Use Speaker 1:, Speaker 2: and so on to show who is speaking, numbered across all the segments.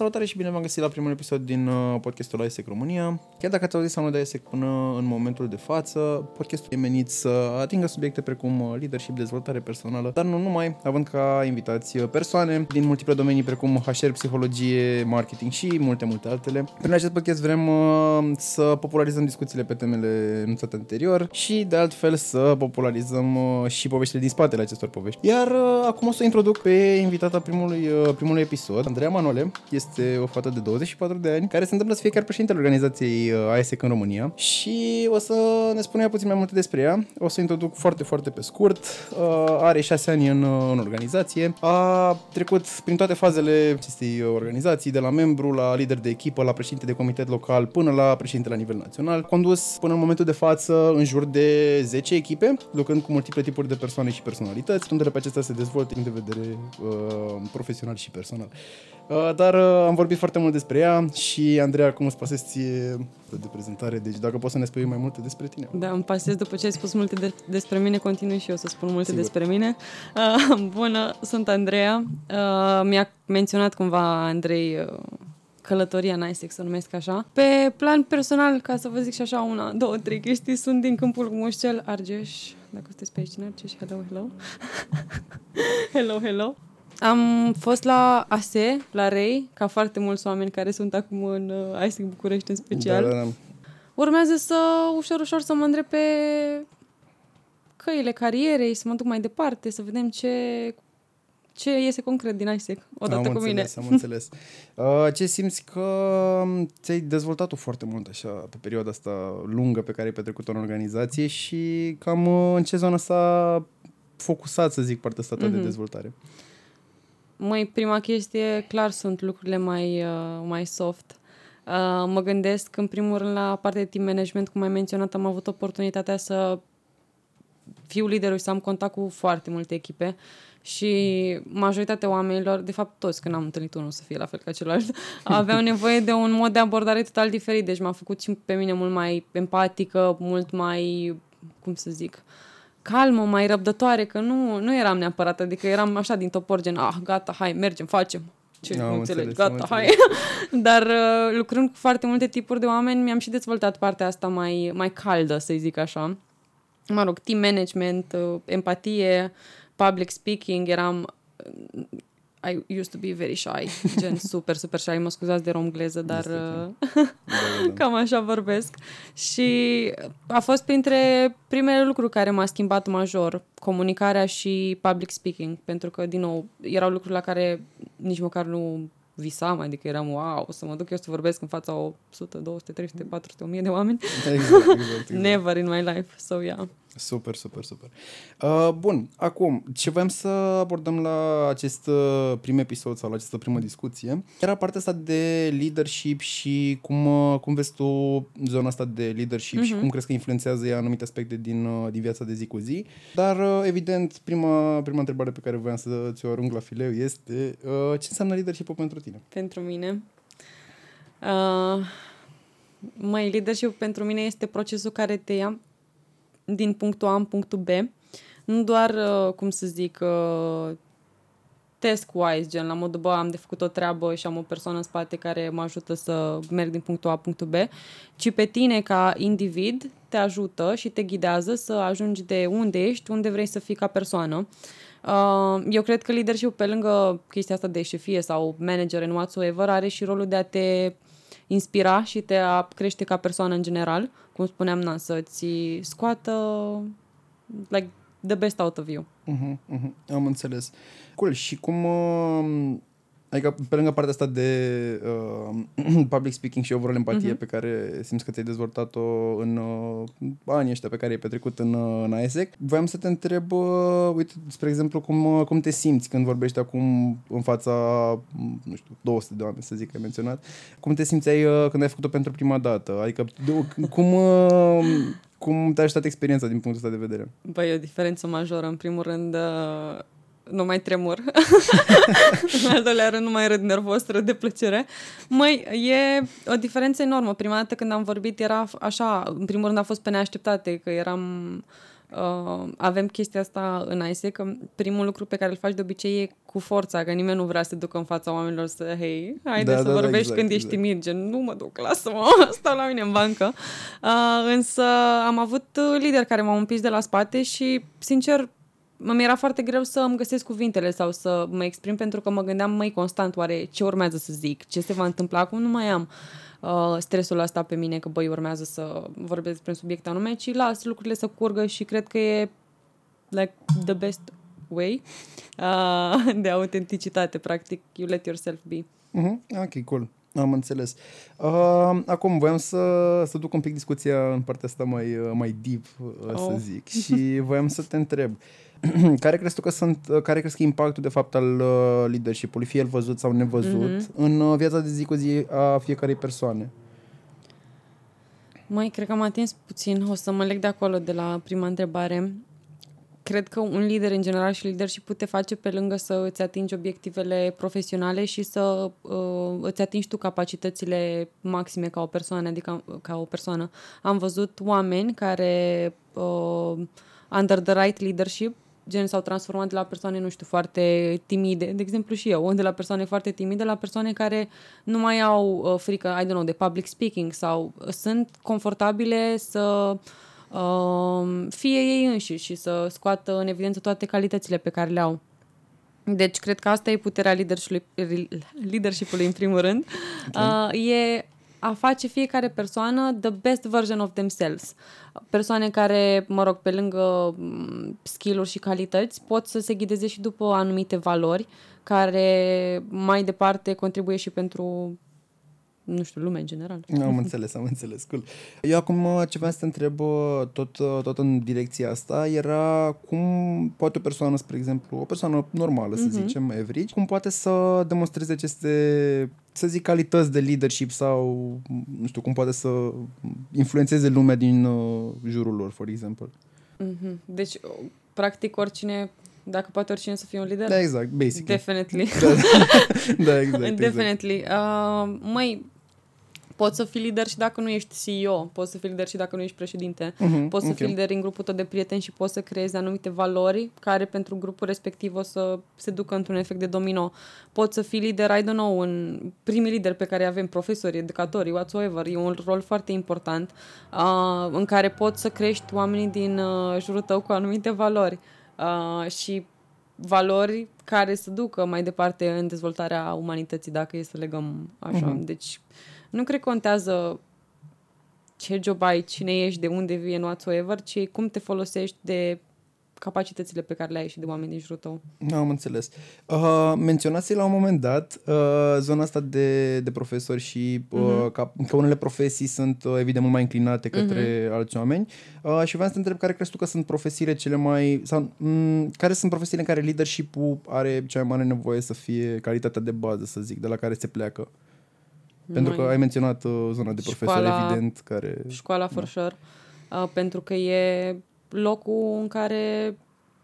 Speaker 1: Salutare și bine v-am găsit la primul episod din uh, podcastul ISEC România. Chiar dacă ați auzit sau nu de ISEC până în momentul de față, podcastul e menit să atingă subiecte precum uh, leadership, dezvoltare personală, dar nu numai, având ca invitați uh, persoane din multiple domenii precum HR, psihologie, marketing și multe, multe altele. Prin acest podcast vrem să popularizăm discuțiile pe temele enunțate anterior și de altfel să popularizăm și poveștile din spatele acestor povești. Iar acum o să introduc pe invitata primului, primului episod, Andreea Manole, este este o fată de 24 de ani care se întâmplă să fie chiar președintele organizației ASEC uh, în România și o să ne spună ea puțin mai multe despre ea. O să introduc foarte, foarte pe scurt. Uh, are 6 ani în, uh, în organizație. A trecut prin toate fazele acestei organizații, de la membru la lider de echipă, la președinte de comitet local, până la președinte la nivel național. Condus până în momentul de față în jur de 10 echipe, lucrând cu multiple tipuri de persoane și personalități, unde pe acestea se dezvoltă din de vedere uh, profesional și personal. Uh, dar uh, am vorbit foarte mult despre ea și, Andreea, cum îți pasezi ție de prezentare, deci dacă poți să ne spui mai multe despre tine.
Speaker 2: Da, îmi pasez după ce ai spus multe de- despre mine, continui și eu să spun multe Sigur. despre mine. Uh, bună, sunt Andreea. Uh, mi-a menționat cumva Andrei uh, călătoria Nice să numesc așa. Pe plan personal, ca să vă zic și așa una, două, trei chestii, sunt din câmpul Mușcel, Argeș, dacă sunteți pe aici din Argeș, hello, hello. hello, hello. Am fost la ASE, la Rei, ca foarte mulți oameni care sunt acum în uh, ISIC București în special. Da, da, da. Urmează să ușor, ușor să mă îndrept pe căile carierei, să mă duc mai departe, să vedem ce, ce iese concret din ISEC, odată
Speaker 1: am
Speaker 2: cu
Speaker 1: înțeles, mine. Am înțeles. Uh, ce simți că ți-ai dezvoltat-o foarte mult așa pe perioada asta lungă pe care ai petrecut-o în organizație și cam uh, în ce zonă s-a focusat, să zic, partea asta mm-hmm. de mhm. dezvoltare?
Speaker 2: Mai prima chestie, clar sunt lucrurile mai, uh, mai soft. Uh, mă gândesc în primul rând la partea de team management, cum ai menționat, am avut oportunitatea să fiu liderul și să am contact cu foarte multe echipe și majoritatea oamenilor, de fapt toți când am întâlnit unul să fie la fel ca celălalt, aveau nevoie de un mod de abordare total diferit, deci m-a făcut și pe mine mult mai empatică, mult mai, cum să zic, uh, calmă, mai răbdătoare, că nu, nu eram neapărat, adică eram așa din topor, gen, ah, gata, hai, mergem, facem. Ce nu înțelegi, gata, hai. Dar uh, lucrând cu foarte multe tipuri de oameni, mi-am și dezvoltat partea asta mai, mai caldă, să zic așa. Mă rog, team management, uh, empatie, public speaking, eram I used to be very shy, gen super, super shy, mă scuzați de romgleză, dar uh, da, da, da. cam așa vorbesc. Și a fost printre primele lucruri care m-a schimbat major, comunicarea și public speaking, pentru că, din nou, erau lucruri la care nici măcar nu visam, adică eram, wow, o să mă duc eu să vorbesc în fața 100, 200, 300, 400, 1000 de oameni. Exact, exact, exact. Never in my life, so yeah.
Speaker 1: Super, super, super. Uh, bun, acum, ce vrem să abordăm la acest uh, prim episod sau la această primă discuție era partea asta de leadership și cum, uh, cum vezi tu zona asta de leadership uh-huh. și mhm. cum crezi că influențează ea anumite aspecte din, uh, din viața de zi cu zi. Dar, uh, evident, prima, prima întrebare pe care voiam să ți-o arunc la fileu este uh, ce înseamnă leadership pentru tine?
Speaker 2: Pentru mine? Uh, mai leadership pentru mine este procesul care te ia din punctul A în punctul B. Nu doar, uh, cum să zic, uh, task-wise, gen la modul, bă, am de făcut o treabă și am o persoană în spate care mă ajută să merg din punctul A punctul B, ci pe tine ca individ te ajută și te ghidează să ajungi de unde ești, unde vrei să fii ca persoană. Uh, eu cred că leadership pe lângă chestia asta de șefie sau manager în whatsoever are și rolul de a te inspira și te a crește ca persoană în general, cum spuneam, na, să-ți scoată like the best out of you.
Speaker 1: Uh-huh, uh-huh. Am înțeles. Cool. Și cum uh, Adică, pe lângă partea asta de uh, public speaking și overall empatie uh-huh. pe care simți că ți-ai dezvoltat-o în uh, anii ăștia pe care ai petrecut în, uh, în AESEC, voiam să te întreb, uh, uite, spre exemplu, cum, uh, cum te simți când vorbești acum în fața, nu știu, 200 de oameni, să zic, ai menționat. Cum te simțeai uh, când ai făcut-o pentru prima dată? Adică, de, cum... Uh, cum te-a ajutat experiența din punctul ăsta de vedere?
Speaker 2: Băi, e o diferență majoră. În primul rând, uh nu mai tremur. în al doilea rând nu mai râd nervos, râd de plăcere. Măi, e o diferență enormă. Prima dată când am vorbit era așa, în primul rând a fost pe neașteptate, că eram uh, avem chestia asta în ISE, că primul lucru pe care îl faci de obicei e cu forța, că nimeni nu vrea să te ducă în fața oamenilor să, hei, haide
Speaker 1: Da,
Speaker 2: să
Speaker 1: da, da,
Speaker 2: vorbești
Speaker 1: exact,
Speaker 2: când ești
Speaker 1: exact.
Speaker 2: timid, gen, nu mă duc, lasă-mă, stau la mine în bancă. Uh, însă am avut uh, lideri care m-au împins de la spate și, sincer, mi era foarte greu să îmi găsesc cuvintele sau să mă exprim pentru că mă gândeam mai constant oare ce urmează să zic, ce se va întâmpla acum, nu mai am uh, stresul ăsta pe mine că băi urmează să vorbesc despre un subiect anume, ci las lucrurile să curgă și cred că e like the best way uh, de autenticitate, practic, you let yourself be.
Speaker 1: Uh-huh. Ok, cool. Am înțeles. Uh, acum, voiam să, să duc un pic discuția în partea asta mai, uh, mai deep, uh, să
Speaker 2: Oh.
Speaker 1: zic. Și voiam să te întreb. care crezi tu că sunt, uh, care crezi că e impactul de fapt al uh, leadership-ului, fie el văzut sau nevăzut, mm-hmm. în uh, viața de zi cu zi a fiecarei persoane?
Speaker 2: Mai cred că am atins puțin, o să mă leg de acolo, de la prima întrebare. Cred că un lider în general și leadership te face pe lângă să îți atingi obiectivele profesionale și să uh, îți atingi tu capacitățile maxime ca o persoană, adică ca o persoană. Am văzut oameni care uh, under the right leadership gen s-au transformat de la persoane, nu știu, foarte timide, de exemplu și eu, de la persoane foarte timide la persoane care nu mai au uh, frică, I don't know, de public speaking sau sunt confortabile să uh, fie ei înșiși și să scoată în evidență toate calitățile pe care le au. Deci, cred că asta e puterea leadership-ului, leadership-ului în primul rând. Okay. Uh, e a face fiecare persoană the best version of themselves. Persoane care, mă rog, pe lângă mm, skill-uri și calități, pot să se ghideze și după anumite valori care mai departe contribuie și pentru nu știu, lumea în general.
Speaker 1: Am înțeles, am înțeles, cool. Eu acum uh, ce vreau să te întreb uh, tot, uh, tot în direcția asta era cum poate o persoană, spre exemplu, o persoană normală, să
Speaker 2: Mhm.
Speaker 1: zicem, average, cum poate să demonstreze aceste, să zic, calități de leadership sau, nu știu, cum poate să influențeze lumea din uh, jurul lor, for example.
Speaker 2: Mhm. Deci, practic, oricine, dacă poate oricine să fie un lider?
Speaker 1: Da, exact, basic.
Speaker 2: Definitely.
Speaker 1: Da, da, exact, exact.
Speaker 2: Definitely. Uh, măi, poți să fii lider și dacă nu ești CEO, poți să fii lider și dacă nu ești președinte,
Speaker 1: Mhm,
Speaker 2: poți să
Speaker 1: ok.
Speaker 2: fii lider în grupul tău de prieteni și poți să creezi anumite valori care pentru grupul respectiv o să se ducă într-un efect de domino. Poți să fii lider, I don't know, în primii lideri pe care avem, profesori, educatori, whatsoever, e un rol foarte important uh, în care poți să crești oamenii din uh, jurul tău cu anumite valori uh, și valori care să ducă mai departe în dezvoltarea umanității, dacă e să legăm așa.
Speaker 1: Mhm.
Speaker 2: Uh-huh. Deci nu cred că contează ce job ai, cine ești, de unde vii, whatsoever, ci cum te folosești de capacitățile pe care le ai și de oameni din jurul tău.
Speaker 1: Am înțeles. Uh, menționați la un moment dat uh, zona asta de, de profesori și uh,
Speaker 2: Mhm.
Speaker 1: că, că unele profesii sunt uh, evident mult mai inclinate către
Speaker 2: Mhm.
Speaker 1: alți oameni uh, și vreau să te întreb care crezi tu că sunt profesiile cele mai sau m- care sunt profesiile în care leadership-ul are cea mai mare nevoie să fie calitatea de bază, să zic, de la care se pleacă. Pentru că
Speaker 2: Mai-
Speaker 1: ai menționat uh, zona de profesori,
Speaker 2: Școala-
Speaker 1: evident, care...
Speaker 2: Școala for sure, uh, pentru că e locul în care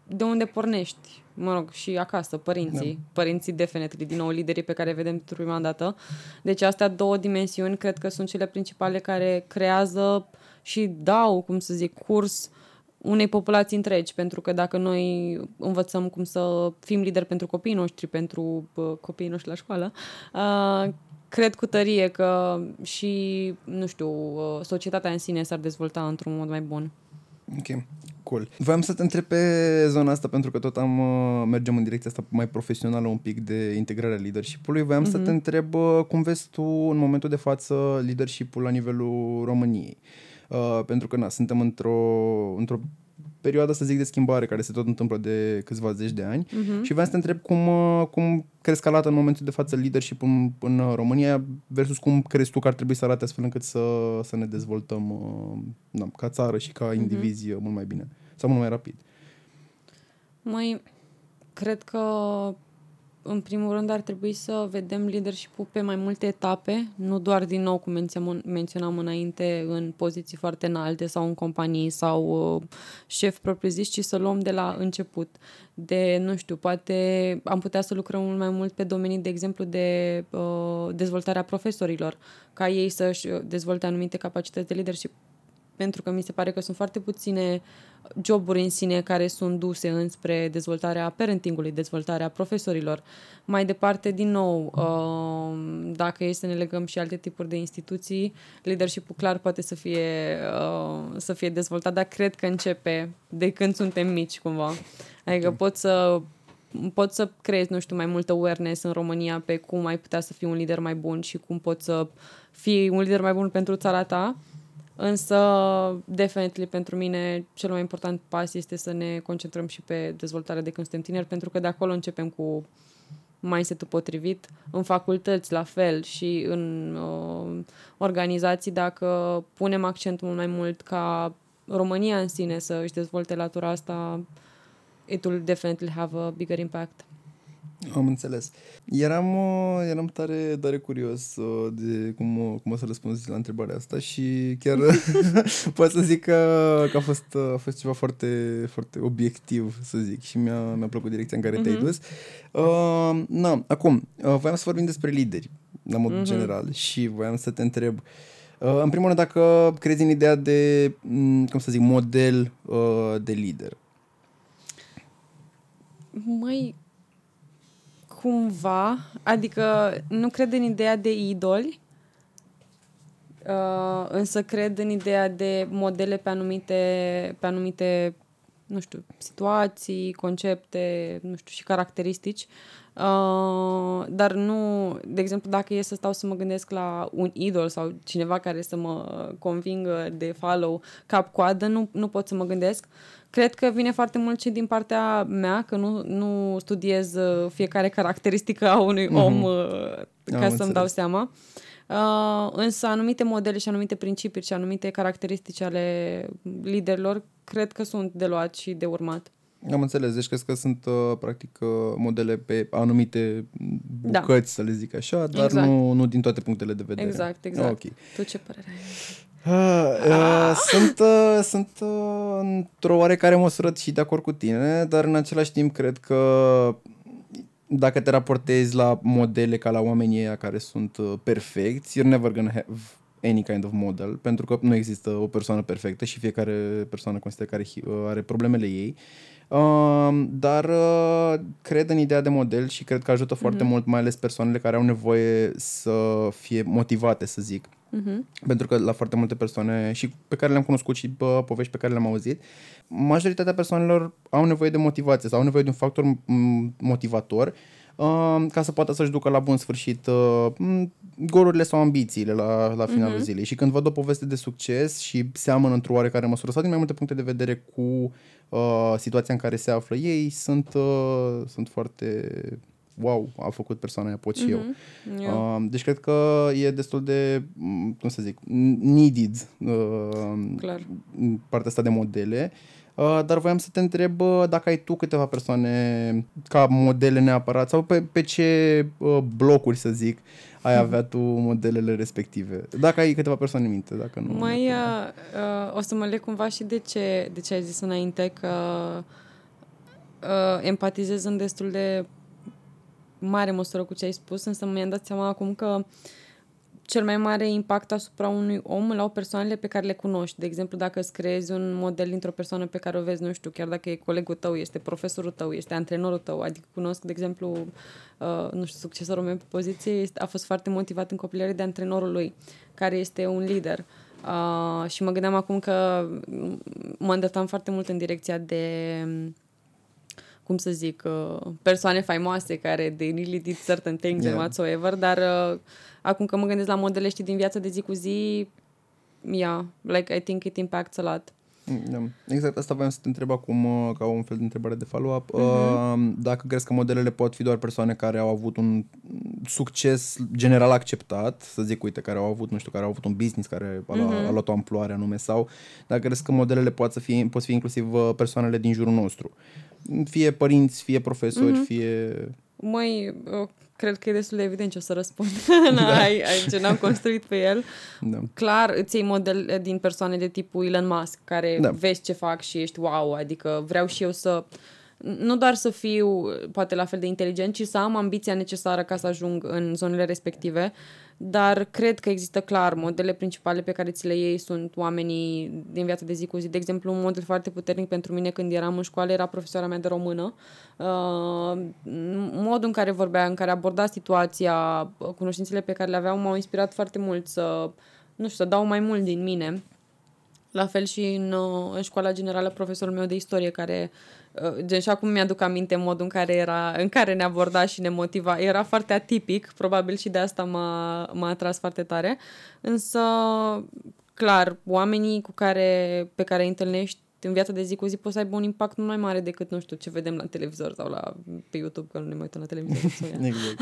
Speaker 2: de unde pornești, mă rog, și acasă, părinții. Da. Părinții, definitely, din nou, liderii pe care vedem pentru prima dată. Deci astea două dimensiuni cred că sunt cele principale care creează și dau, cum să zic, curs unei populații întregi, pentru că dacă noi învățăm cum să fim lideri pentru copiii noștri, pentru uh, copiii noștri la școală, uh, cred cu tărie că și, nu știu, uh, societatea în sine s-ar dezvolta într-un mod mai bun.
Speaker 1: Ok, cool. Voiam să te întreb pe zona asta pentru că tot am uh, mergem în direcția asta mai profesională un pic de integrarea leadership-ului. Voiam mm-hmm. să te întreb uh, cum vezi tu în momentul de față leadership-ul la nivelul României. Uh, pentru că na, suntem într-o, într-o perioadă, să zic, de schimbare care se tot întâmplă de câțiva zeci de ani
Speaker 2: Mhm.
Speaker 1: și vreau să te întreb cum, uh, cum crezi că arată în momentul de față leadership în, în uh, România versus cum crezi tu că ar trebui să arate astfel încât să, să ne dezvoltăm uh, na, ca țară și ca indivizi uh, mult mai bine sau mult mai rapid.
Speaker 2: Mai cred că în primul rând ar trebui să vedem leadership-ul pe mai multe etape, nu doar din nou cum menționam, menționam înainte în poziții foarte înalte sau în companii sau uh, șef propriu-zis, ci să luăm de la început. De, nu știu, poate am putea să lucrăm mult mai mult pe domenii, de exemplu, de uh, dezvoltarea profesorilor, ca ei să-și dezvolte anumite capacități de leadership pentru că mi se pare că sunt foarte puține joburi în sine care sunt duse înspre dezvoltarea parentingului, dezvoltarea profesorilor. Mai departe, din nou, uh, dacă e să ne legăm și alte tipuri de instituții, leadership-ul clar poate să fie, uh, să fie dezvoltat, dar cred că începe de când suntem mici, cumva. Adică pot să pot să creezi, nu știu, mai multă awareness în România pe cum ai putea să fii un lider mai bun și cum poți să fii un lider mai bun pentru țara ta. Însă, definitely, pentru mine, cel mai important pas este să ne concentrăm și pe dezvoltarea de când suntem tineri, pentru că de acolo începem cu mindset-ul potrivit. În facultăți, la fel, și în uh, organizații, dacă punem accentul mult mai mult ca România în sine să își dezvolte latura asta, it will definitely have a bigger impact.
Speaker 1: Am înțeles. Eram, uh, eram tare, tare curios uh, de cum, uh, cum o să răspunzi la întrebarea asta și chiar pot să zic că, că a, fost, a fost ceva foarte, foarte obiectiv, să zic, și mi-a, mi-a plăcut direcția în care uh-huh. te-ai mhm. dus. Uh, na, acum, uh, voiam să vorbim despre lideri, la mod uh-huh. general, și voiam să te întreb uh, în primul rând, dacă crezi în ideea de, mm, cum să zic, model uh, de lider.
Speaker 2: Măi, cumva, adică nu cred în ideea de idoli, uh, însă cred în ideea de modele pe anumite, pe anumite, nu știu, situații, concepte, nu știu, și caracteristici. Uh, dar nu, de exemplu, dacă e să stau să mă gândesc la un idol sau cineva care să mă convingă de follow cap-coadă, nu, nu pot să mă gândesc. Cred că vine foarte mult și din partea mea, că nu, nu studiez uh, fiecare caracteristică a unui mm-hmm. om uh, ca Am să-mi înțeles. dau seama. Uh, însă anumite modele și anumite principii și anumite caracteristici ale liderilor cred că sunt de luat și de urmat.
Speaker 1: Am înțeles, deci crezi că sunt uh, practic uh, modele pe anumite da. bucăți, da. să le zic așa, dar exact. nu, nu din toate punctele de vedere.
Speaker 2: Exact, exact. Okay. Tu ce părere ai?
Speaker 1: Uh, uh, sunt uh, sunt uh, într-o oarecare măsură și de acord cu tine, dar în același timp cred că dacă te raportezi la modele ca la oamenii ăia care sunt uh, perfecți, you're never gonna have any kind of model, pentru că nu există o persoană perfectă și fiecare persoană consideră care uh, are problemele ei. Uh, dar uh, cred în ideea de model și cred că ajută foarte mm-hmm. mult, mai ales persoanele care au nevoie să fie motivate, să zic. Uh-huh. Pentru că la foarte multe persoane și pe care le-am cunoscut și pe povești pe care le-am auzit, majoritatea persoanelor au nevoie de motivație sau au nevoie de un factor motivator uh, ca să poată să-și ducă la bun sfârșit uh, gorurile sau ambițiile la, la finalul uh-huh. zilei. Și când văd o poveste de succes și seamănă într-o oarecare măsură sau din mai multe puncte de vedere cu uh, situația în care se află ei, sunt, uh, sunt foarte wow, a făcut persoana aia, pot și mm-hmm. eu. Mhm. Yeah. Uh, deci cred că e destul de, mm, cum să zic, needed uh, Clar. partea asta de modele. Uh, dar voiam să te întreb uh, dacă ai tu câteva persoane ca modele neapărat sau pe, pe ce uh, blocuri, să zic, ai avea tu modelele respective. Dacă ai câteva persoane în minte, dacă nu...
Speaker 2: Mai, uh, uh, o să mă leg cumva și de ce, de ce ai zis înainte că uh, empatizez în destul de mare măsură cu ce ai spus, însă mi-am dat seama acum că cel mai mare impact asupra unui om îl au persoanele pe care le cunoști. De exemplu, dacă îți creezi un model dintr-o persoană pe care o vezi, nu știu, chiar dacă e colegul tău, este profesorul tău, este antrenorul tău, adică cunosc, de exemplu, uh, nu știu, succesorul meu pe poziție este, a fost foarte motivat în copilărie de antrenorul lui, care este un lider. Uh, și mă gândeam acum că mă îndreptam foarte mult în direcția de cum să zic, uh, persoane faimoase care they really did certain things yeah. and whatsoever, dar uh, acum că mă gândesc la modele știi din viața de zi cu zi, yeah, like I think it impacts a lot.
Speaker 1: Da. Exact, asta voiam să te întreb acum uh, ca un fel de întrebare de follow-up. Uh-huh. Dacă crezi că modelele pot fi doar persoane care au avut un succes general acceptat, să zic, uite, care au avut, nu știu, care au avut un business care a, uh-huh. a luat o amploare anume sau dacă crezi că modelele pot să fie, pot fi inclusiv uh, persoanele din jurul nostru. Fie părinți, fie profesori, uh-huh. fie...
Speaker 2: Măi, cred că e destul de evident ce o să răspund. da. ai, ai, ce n-am construit pe el. Da. Clar, îți iei model din persoane de tipul Elon Musk, care da. vezi ce fac și ești wow, adică vreau și eu să nu doar să fiu poate la fel de inteligent, ci să am ambiția necesară ca să ajung în zonele respective. Dar cred că există clar modele principale pe care ți le iei sunt oamenii din viața de zi cu zi. De exemplu, un model foarte puternic pentru mine când eram în școală era profesoara mea de română. Uh, modul în care vorbea, în care aborda situația, cunoștințele pe care le aveam m-au inspirat foarte mult să, nu știu, să dau mai mult din mine. La fel și în, uh, în școala generală, profesorul meu de istorie, care Uh, gen și acum mi-aduc aminte modul în care, era, în care ne aborda și ne motiva. Era foarte atipic, probabil și de asta m-a, m-a atras foarte tare. Însă, clar, oamenii cu care, pe care îi întâlnești în viața de zi cu zi poți să aibă un impact mult mai mare decât, nu știu, ce vedem la televizor sau la, pe YouTube, că nu ne mai uităm la televizor.
Speaker 1: exact.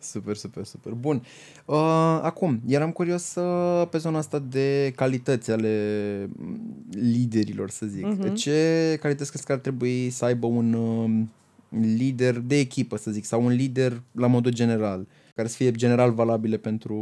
Speaker 1: super, super, super. Bun. Uh, acum, eram curios uh, pe zona asta de calități ale liderilor, să zic. Uh-huh. Ce calități crezi că ar trebui să aibă un uh, lider de echipă, să zic, sau un lider la modul general? Uh, care să fie general valabile pentru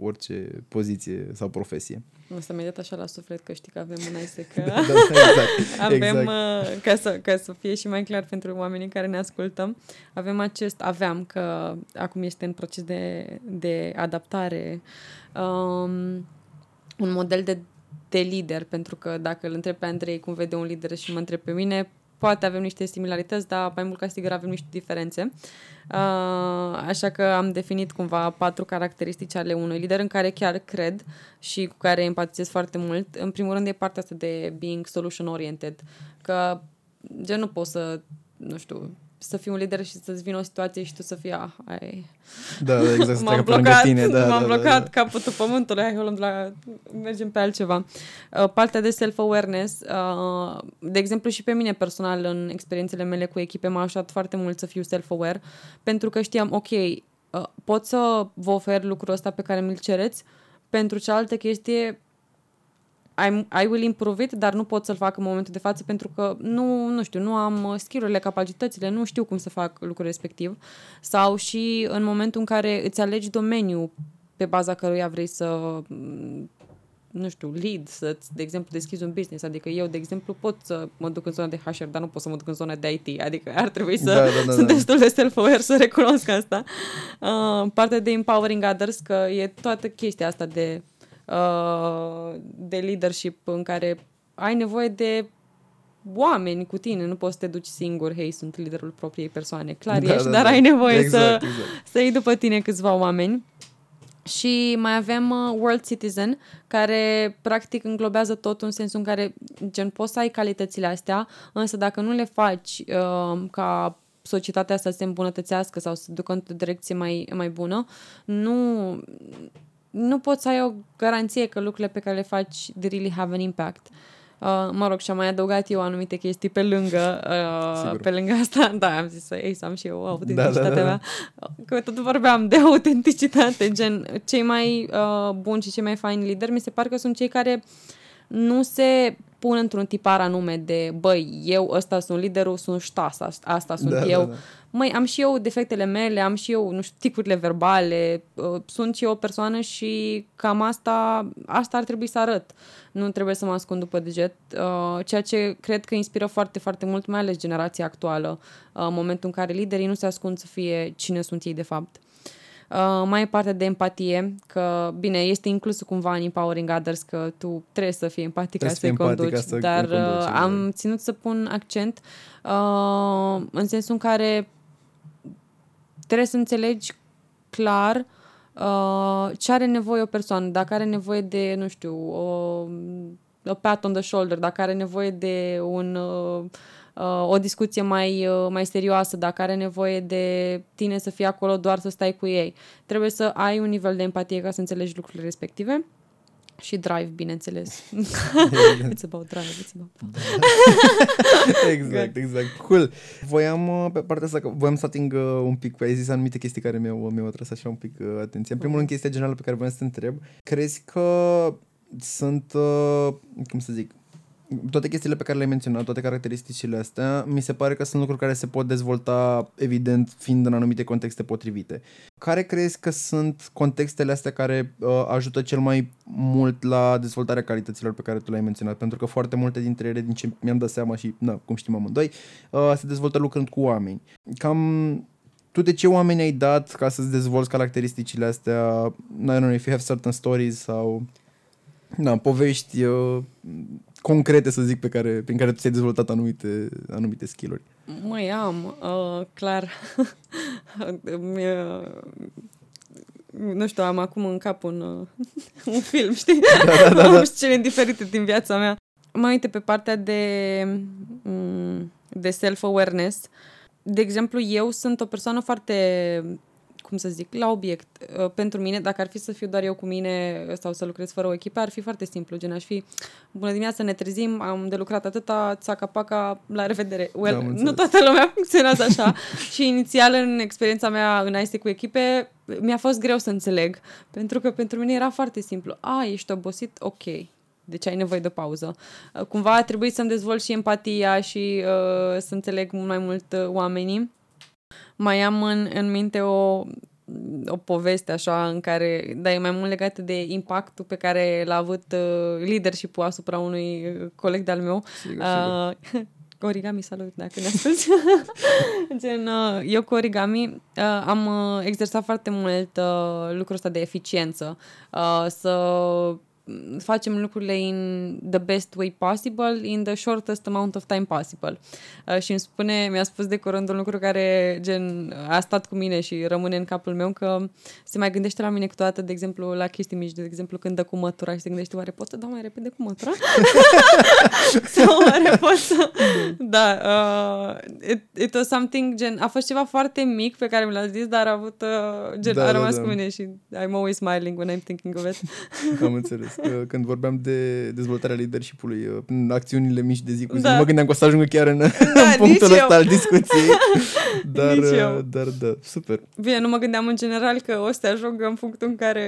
Speaker 1: orice poziție sau profesie.
Speaker 2: O să mi așa la suflet că știi că avem în ISE că da, exact, avem, exact. Uh, ca, să, ca să fie și mai clar pentru oamenii care ne ascultăm, avem acest, aveam că acum este în proces de, de adaptare um, un model de de lider, pentru că dacă îl întreb pe Andrei cum vede un lider și mă întreb pe mine, poate avem niște similarități, dar mai mult ca sigur avem niște diferențe. Uh, așa că am definit cumva patru caracteristici ale unui lider în care chiar cred și cu care empatizez foarte mult. În primul rând e partea asta de being solution oriented, că gen nu poți să, nu știu, să fii un lider și să-ți vină o situație și tu să fii, ah, ai...
Speaker 1: Da, da exact, să
Speaker 2: m-am blocat, tine. Da, m-am da, blocat da, da. capătul pământului, hai, la, mergem pe altceva. Uh, partea de self-awareness, uh, de exemplu și pe mine personal în experiențele mele cu echipe m-a ajutat foarte mult să fiu self-aware, pentru că știam, ok, uh, pot să vă ofer lucrul ăsta pe care mi-l cereți, pentru cealaltă chestie I, I will improve it, dar nu pot să-l fac în momentul de față pentru că nu, nu știu, nu am uh, skill-urile, capacitățile, nu știu cum să fac lucrul respectiv. Sau și în momentul în care îți alegi domeniul pe baza căruia vrei să mm, nu știu, lead, să de exemplu, deschizi un business. Adică eu, de exemplu, pot să mă duc în zona de HR, dar nu pot să mă duc în zona de IT. Adică ar trebui să da, da, da, sunt da. destul de self-aware să recunosc asta. Uh, partea de empowering others, că e toată chestia asta de Uh, de leadership în care ai nevoie de oameni cu tine, nu poți să te duci singur, hei, sunt liderul propriei persoane. Clar da, ești, da, dar da. ai nevoie exact, să, exact. să iei după tine câțiva oameni. Și mai avem uh, World Citizen, care practic înglobează tot în sensul în care gen, poți să ai calitățile astea, însă dacă nu le faci uh, ca societatea să se îmbunătățească sau să ducă într-o direcție mai, mai bună, nu, nu poți să ai o garanție că lucrurile pe care le faci they really have an impact. Uh, mă rog, și-am mai adăugat eu anumite chestii pe lângă, uh, pe lângă asta, da, am zis să, ei, să am și eu autenticitatea da, da, da, mea. Că tot vorbeam de autenticitate, gen, cei mai uh, buni și cei mai faini lideri, mi se pare că sunt cei care nu se pun într-un tipar anume de, băi, eu ăsta sunt liderul, sunt ștas, asta sunt da, eu. Da, da măi, am și eu defectele mele, am și eu, nu știu, ticurile verbale, uh, sunt și eu o persoană și cam asta, asta ar trebui să arăt. Nu trebuie să mă ascund după deget, uh, ceea ce cred că inspiră foarte, foarte mult, mai ales generația actuală, uh, în momentul în care liderii nu se ascund să fie cine sunt ei de fapt. Uh, mai e partea de empatie, că, bine, este inclus cumva în Empowering Others că tu trebuie să fii empatic ca să-i conduci, să dar conduci, uh, am ținut să pun accent uh, în sensul în care Trebuie să înțelegi clar uh, ce are nevoie o persoană, dacă are nevoie de, nu știu, o, o pat on the shoulder, dacă are nevoie de un, uh, uh, o discuție mai, uh, mai serioasă, dacă are nevoie de tine să fii acolo doar să stai cu ei. Trebuie să ai un nivel de empatie ca să înțelegi lucrurile respective. Și drive, bineînțeles. it's about drive, it's about... Da.
Speaker 1: exact, exact. Cool. Voiam, uh, pe partea asta, voiam să ating uh, un pic, ai zis anumite chestii care mi-au, mi-au atras așa un pic uh, atenție. În primul rând, chestia generală pe care voiam să te întreb. Crezi că sunt, cum să zic, toate chestiile pe care le-ai menționat, toate caracteristicile astea, mi se pare că sunt lucruri care se pot dezvolta, evident, fiind în anumite contexte potrivite. Care crezi că sunt contextele astea care uh, ajută cel mai mult la dezvoltarea calităților pe care tu le-ai menționat? Pentru că foarte multe dintre ele, din ce mi-am dat seama și, na, cum știm amândoi, uh, se dezvoltă lucrând cu oameni. Cam tu de ce oameni ai dat ca să-ți dezvolți caracteristicile astea? I don't know if you have certain stories sau da, povești uh, concrete, să zic, pe care, prin care tu ți-ai dezvoltat anumite, anumite skill-uri.
Speaker 2: Mai am, uh, clar. nu știu, am acum în cap un, uh, un film, știi? Da, da, da, da. scene diferite din viața mea. Mai uite, pe partea de, mm, de self-awareness, de exemplu, eu sunt o persoană foarte cum să zic, la obiect. Uh, pentru mine, dacă ar fi să fiu doar eu cu mine sau să lucrez fără o echipă, ar fi foarte simplu. Gen, aș fi, bună dimineața, ne trezim, am de lucrat atâta, țaca-paca, la revedere. Well, da, nu toată lumea funcționează așa. și inițial, în experiența mea în IST cu echipe, mi-a fost greu să înțeleg. Pentru că pentru mine era foarte simplu. A, ești obosit? Ok deci ai nevoie de pauză. Uh, cumva a trebuit să-mi dezvolt și empatia și uh, să înțeleg mult mai mult uh, oamenii mai am în, în minte o, o poveste așa în care, da, e mai mult legată de impactul pe care l-a avut uh, leadership-ul asupra unui uh, coleg de-al meu. Sigur, uh, sigur. Origami, salut, dacă ne asculti. Gen, uh, eu cu origami uh, am uh, exersat foarte mult uh, lucrul ăsta de eficiență. Uh, să facem lucrurile in the best way possible, in the shortest amount of time possible. Uh, și îmi spune, mi-a spus de curând un lucru care gen a stat cu mine și rămâne în capul meu că se mai gândește la mine câteodată, de exemplu, la chestii mici, de exemplu, când dă cu mătura și se gândește, oare pot să dau mai repede cu mătura? Sau oare pot să... da, uh, it, it was something, gen, a fost ceva foarte mic pe care mi l-a zis, dar a avut, uh, gen, da, a rămas da, da. cu mine și I'm always smiling when I'm thinking of it.
Speaker 1: Am înțeles când vorbeam de dezvoltarea leadership-ului în acțiunile mici de zi cu zi. Da. Mă gândeam că o să ajungă chiar în, da, în punctul ăsta eu. al discuției. Dar, dar da, super.
Speaker 2: Bine, nu mă gândeam în general că o să te ajungă în punctul în care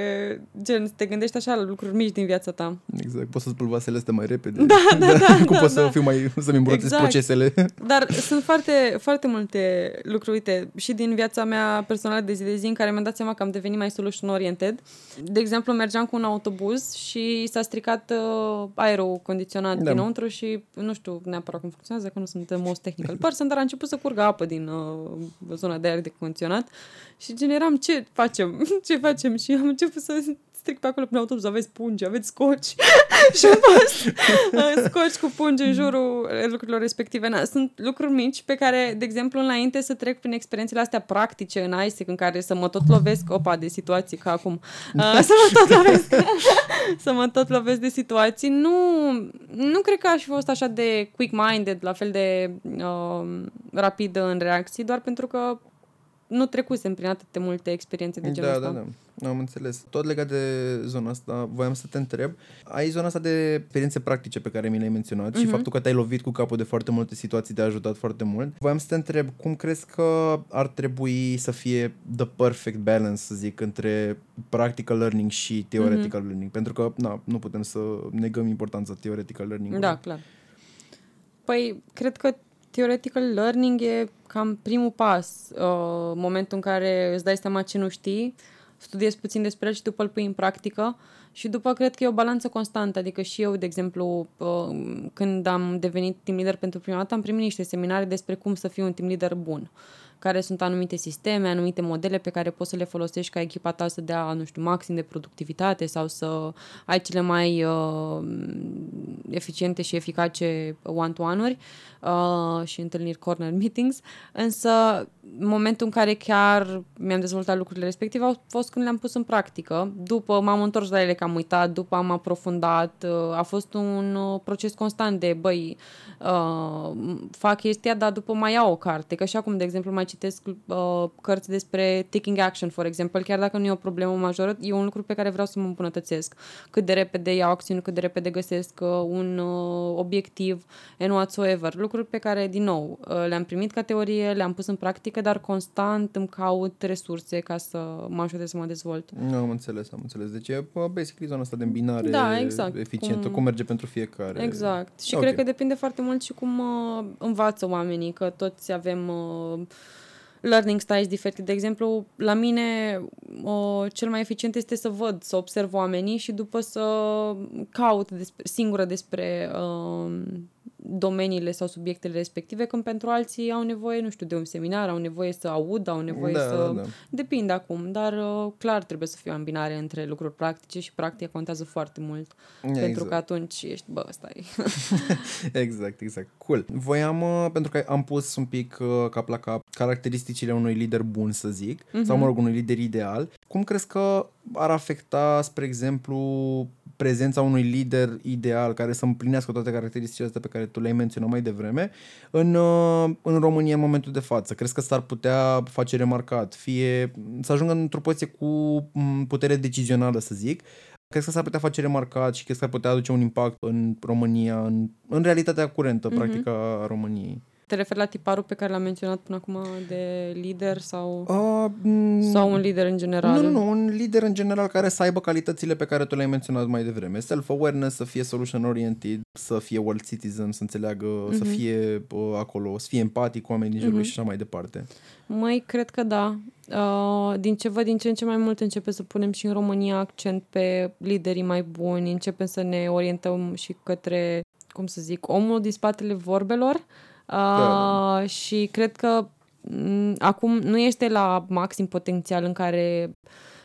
Speaker 2: gen, te gândești așa la lucruri mici din viața ta.
Speaker 1: Exact, poți să spăl vasele astea mai repede.
Speaker 2: Da, da, da. da
Speaker 1: Cum
Speaker 2: da,
Speaker 1: poți
Speaker 2: da.
Speaker 1: să fiu mai, să-mi îmbunătățesc exact. procesele.
Speaker 2: Dar sunt foarte, foarte multe lucruri, uite, și din viața mea personală de zi de zi în care mi-am dat seama că am devenit mai solution oriented. De exemplu, mergeam cu un autobuz și s-a stricat uh, aerul condiționat da. dinăuntru și nu știu neapărat cum funcționează, că nu sunt the most technical person, dar a început să curgă apă din uh, zona de aer de condiționat. Și generam ce facem, ce facem? Și am început să stric pe acolo prin autobuz, aveți pungi, aveți scoci și am fost uh, scoci cu pungi în jurul lucrurilor respective. Na, sunt lucruri mici pe care, de exemplu, înainte să trec prin experiențele astea practice în ISEC, în care să mă tot lovesc, opa, de situații ca acum, uh, să mă tot lovesc, să mă tot lovesc de situații, nu, nu cred că aș fi fost așa de quick-minded, la fel de uh, rapidă în reacții, doar pentru că nu trecusem prin atât de multe experiențe de genul
Speaker 1: da,
Speaker 2: ăsta.
Speaker 1: Da, da, da. Am înțeles. Tot legat de zona asta, voiam să te întreb. Ai zona asta de experiențe practice pe care mi le-ai menționat uh-huh. și mhm. faptul că te-ai lovit cu capul de foarte multe situații te-a ajutat foarte mult. Voiam să te întreb, cum crezi că ar trebui să fie the perfect balance, să zic, între practical learning și theoretical uh-huh. learning? Pentru că na, nu putem să negăm importanța theoretical learning.
Speaker 2: Da, clar. Păi, cred că theoretical learning e cam primul pas, uh, momentul în care îți dai seama ce nu știi, studiezi puțin despre el și după îl pui în practică. Și după cred că e o balanță constantă, adică și eu, de exemplu, uh, când am devenit team leader pentru prima dată, am primit niște seminarii despre cum să fiu un team leader bun care sunt anumite sisteme, anumite modele pe care poți să le folosești ca echipa ta să dea, nu știu, maxim de productivitate sau să ai cele mai uh, eficiente și eficace one-to-one-uri uh, și întâlniri corner meetings, însă momentul în care chiar mi-am dezvoltat lucrurile respective au fost când le-am pus în practică. După m-am întors la ele că am uitat, după am aprofundat, uh, a fost un uh, proces constant de, băi, uh, fac chestia, dar după mai iau o carte, că și acum, de exemplu, mai citesc uh, cărți despre taking action, for example, chiar dacă nu e o problemă majoră, e un lucru pe care vreau să mă îmbunătățesc. Cât de repede iau acțiuni, cât de repede găsesc uh, un uh, obiectiv and whatsoever. Lucruri pe care, din nou, uh, le-am primit ca teorie, le-am pus în practică, dar constant îmi caut resurse ca să mă ajute să mă dezvolt.
Speaker 1: Nu, am înțeles, am înțeles. Deci e basically zona asta de îmbinare da, exact. eficientă, cum... cum merge pentru fiecare.
Speaker 2: Exact. Și okay. cred că depinde foarte mult și cum uh, învață oamenii, că toți avem uh, learning styles diferite. De exemplu, la mine uh, cel mai eficient este să văd, să observ oamenii și după să caut despre, singură despre uh, domeniile sau subiectele respective, când pentru alții au nevoie, nu știu, de un seminar, au nevoie să audă, au nevoie
Speaker 1: Da,
Speaker 2: să...
Speaker 1: da, da.
Speaker 2: Depinde acum, dar uh, clar trebuie să fie o îmbinare între lucruri practice și practica contează foarte mult. Pentru
Speaker 1: Exact.
Speaker 2: că atunci ești, bă, stai.
Speaker 1: Exact, exact. Cool. Voiam, uh, pentru că am pus un pic uh, cap la cap caracteristicile unui lider bun, să zic,
Speaker 2: Mhm.
Speaker 1: sau mă rog, unui lider ideal. Cum crezi că ar afecta, spre exemplu, prezența unui lider ideal care să împlinească toate caracteristicile astea pe care tu le-ai menționat mai devreme în, uh, în România în momentul de față? Crezi că s-ar putea face remarcat, fie să ajungă într-o poziție cu m, putere decizională, să zic, Crezi că s-ar putea face remarcat și crezi că ar putea aduce un impact în România, în, în realitatea curentă,
Speaker 2: Mhm.
Speaker 1: mm-hmm. practic, a României?
Speaker 2: Te referi la tiparul pe care l-am menționat până acum de lider sau,
Speaker 1: Uh, m-
Speaker 2: sau un lider în general?
Speaker 1: Nu, nu, nu, un lider în general care să aibă calitățile pe care tu le-ai menționat mai devreme. Self-awareness, să fie solution-oriented, să fie world citizen, să înțeleagă, mm-hmm. să fie uh, acolo, să fie empatic cu oamenii din jurul lui și așa mai departe.
Speaker 2: Măi, cred că da. Uh, din ce văd, din ce în ce mai mult începe să punem și în România accent pe liderii mai buni, începem să ne orientăm și către, cum să zic, omul din spatele vorbelor. Uh,
Speaker 1: Da.
Speaker 2: Și cred că m, acum nu este la maxim potențial în care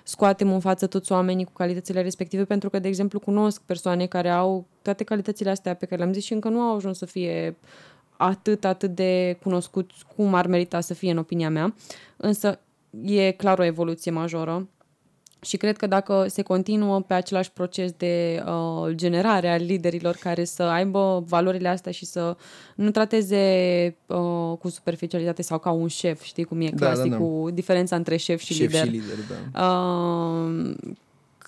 Speaker 2: scoatem în față toți oamenii cu calitățile respective, pentru că, de exemplu, cunosc persoane care au toate calitățile astea pe care le-am zis și încă nu au ajuns să fie atât, atât de cunoscuți cum ar merita să fie în opinia mea. Însă e clar o evoluție majoră și cred că dacă se continuă pe același proces de uh, generare a liderilor care să aibă valorile astea și să nu trateze uh, cu superficialitate sau ca un șef, știi cum e
Speaker 1: Da, da,
Speaker 2: clasic
Speaker 1: da.
Speaker 2: cu diferența între șef și
Speaker 1: Șef
Speaker 2: lider.
Speaker 1: și lider, da.
Speaker 2: Uh,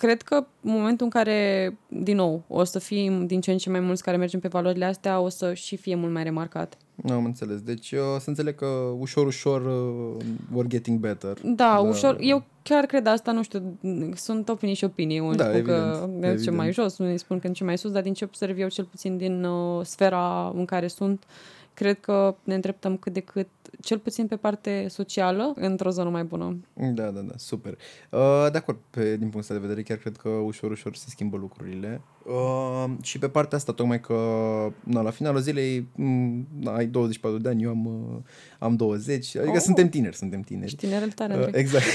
Speaker 2: cred că în momentul în care, din nou, o să fim din ce în ce mai mulți care mergem pe valorile astea, o să și fie mult mai remarcat.
Speaker 1: Am înțeles. Deci uh, să înțeleg că ușor, ușor uh, we're getting better.
Speaker 2: Da,
Speaker 1: Da.
Speaker 2: ușor. Eu chiar cred asta, nu știu, sunt opinii și opinii. Unii
Speaker 1: Da,
Speaker 2: spun că
Speaker 1: evident,
Speaker 2: merge
Speaker 1: evident.
Speaker 2: mai jos, unii spun că merge mai sus, dar din ce observ eu, cel puțin din uh, sfera în care sunt, cred că ne îndreptăm cât de cât, cel puțin pe parte socială, într-o zonă mai bună.
Speaker 1: Da, da, da, super. Uh, de acord, pe, din punctul ăsta de vedere, chiar cred că ușor, ușor se schimbă lucrurile. Uh, și pe partea asta, tocmai că na, la finalul zilei m, na, ai 24 de ani, eu am, uh, am 20, adică
Speaker 2: Oh.
Speaker 1: suntem tineri, suntem tineri.
Speaker 2: Și tinerel tare,
Speaker 1: Uh,
Speaker 2: Andrei.
Speaker 1: exact.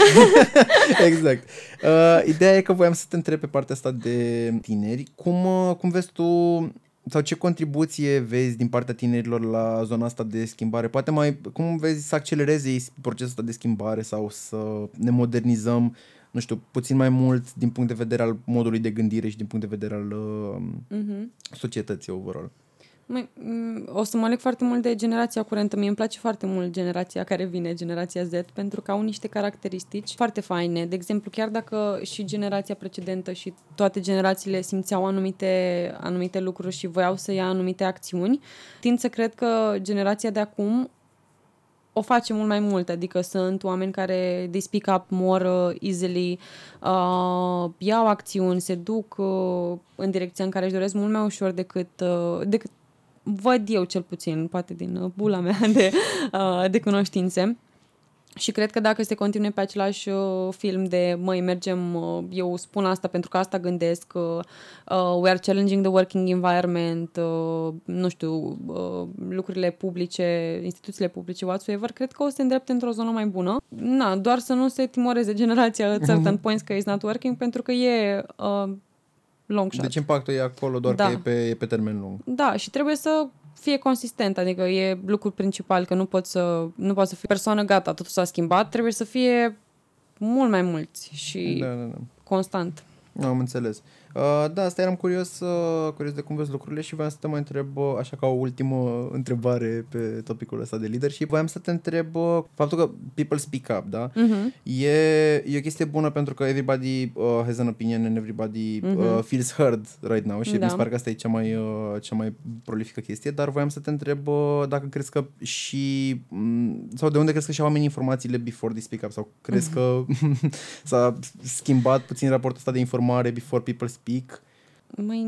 Speaker 1: exact. Uh, ideea e că voiam să te întreb pe partea asta de tineri. Cum, uh, cum vezi tu sau ce contribuție vezi din partea tinerilor la zona asta de schimbare? Poate mai, cum vezi să accelereze ei procesul ăsta de schimbare sau să ne modernizăm, nu știu, puțin mai mult din punct de vedere al modului de gândire și din punct de vedere al uh,
Speaker 2: Mhm.
Speaker 1: societății overall?
Speaker 2: Măi, m, o să mă leg foarte mult de generația curentă. Mie îmi place foarte mult generația care vine, generația Z, pentru că au niște caracteristici foarte faine. De exemplu, chiar dacă și generația precedentă și toate generațiile simțeau anumite, anumite lucruri și voiau să ia anumite acțiuni, tind să cred că generația de acum o face mult mai mult, adică sunt oameni care they speak up more uh, easily, uh, iau acțiuni, se duc uh, în direcția în care își doresc mult mai ușor decât, uh, decât văd eu cel puțin, poate din uh, bula mea de, uh, de cunoștințe. Și cred că dacă se continue pe același uh, film de măi, mergem, uh, eu spun asta pentru că asta gândesc, uh, uh, we are challenging the working environment, uh, nu știu, uh, lucrurile publice, instituțiile publice, whatsoever, cred că o să se îndrepte într-o zonă mai bună. Na, doar să nu se timoreze generația at certain points că it's not working, pentru că e uh, long shot.
Speaker 1: Deci impactul e acolo, doar
Speaker 2: Da.
Speaker 1: că e pe, e pe termen lung.
Speaker 2: Da, și trebuie să fie consistent, adică e lucrul principal, că nu poți să, nu poți să fii persoană gata, totul s-a schimbat, trebuie să fie mult mai mulți și
Speaker 1: Da,
Speaker 2: da.
Speaker 1: da, da.
Speaker 2: constant.
Speaker 1: Am înțeles. Uh, da, asta eram curios, uh, curios de cum vezi lucrurile și voiam să te mai întreb, uh, așa ca o ultimă întrebare pe topicul ăsta de leadership, voiam să te întreb uh, faptul că people speak up, da?
Speaker 2: Mhm.
Speaker 1: E, e o chestie bună pentru că everybody uh, has an opinion and everybody uh,
Speaker 2: Mhm.
Speaker 1: feels heard right now și
Speaker 2: Da.
Speaker 1: mi se pare că asta e cea mai, uh, cea mai prolifică chestie, dar voiam să te întreb uh, dacă crezi că și, m, sau de unde crezi că și oamenii informațiile before they speak up sau crezi că s-a schimbat puțin raportul ăsta de informare before people speak?
Speaker 2: Măi,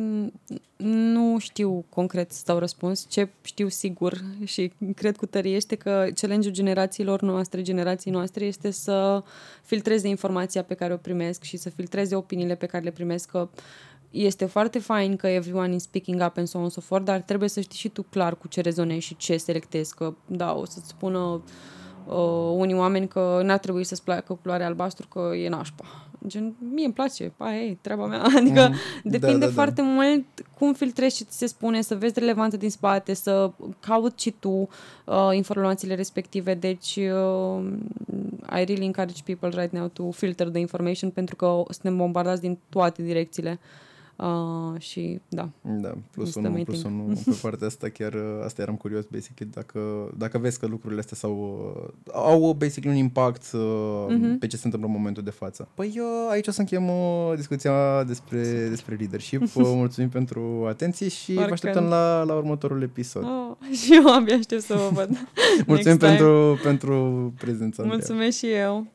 Speaker 2: nu știu concret să dau răspuns. Ce știu sigur și cred cu tărie este că challenge-ul generațiilor noastre, generației noastre, este să filtreze informația pe care o primesc și să filtreze opiniile pe care le primesc. Că este foarte fain că everyone is speaking up and so on and so forth, dar trebuie să știi și tu clar cu ce rezonezi și ce selectezi, că da, o să-ți spună uh, unii oameni că n-ar trebui să-ți placă culoarea albastru, că e nașpa. Gen, mie îmi place, aia e treaba mea. Adică
Speaker 1: Mm,
Speaker 2: depinde
Speaker 1: da, da, da.
Speaker 2: foarte mult cum filtrezi ce ți se spune, să vezi relevanță din spate, să cauți și tu uh, informațiile respective. Deci, uh, I really encourage people right now to filter the information pentru că suntem bombardați din toate direcțiile. Uh, și da,
Speaker 1: Da, plus
Speaker 2: Este
Speaker 1: unul,
Speaker 2: my
Speaker 1: plus
Speaker 2: thing.
Speaker 1: unul pe partea asta chiar, uh, asta eram curios, basically, dacă, dacă vezi că lucrurile astea sau au, basically, un impact uh,
Speaker 2: Mhm.
Speaker 1: pe ce se întâmplă în momentul de față. Păi uh, aici o să încheiem uh, discuția despre, despre leadership. Uh, Mulțumim pentru atenție și vă
Speaker 2: Oricând.
Speaker 1: așteptăm la, la următorul episod.
Speaker 2: oh, și eu abia aștept să vă văd.
Speaker 1: Mulțumim
Speaker 2: next time.
Speaker 1: pentru, pentru prezența. Andreea.
Speaker 2: Mulțumesc și eu.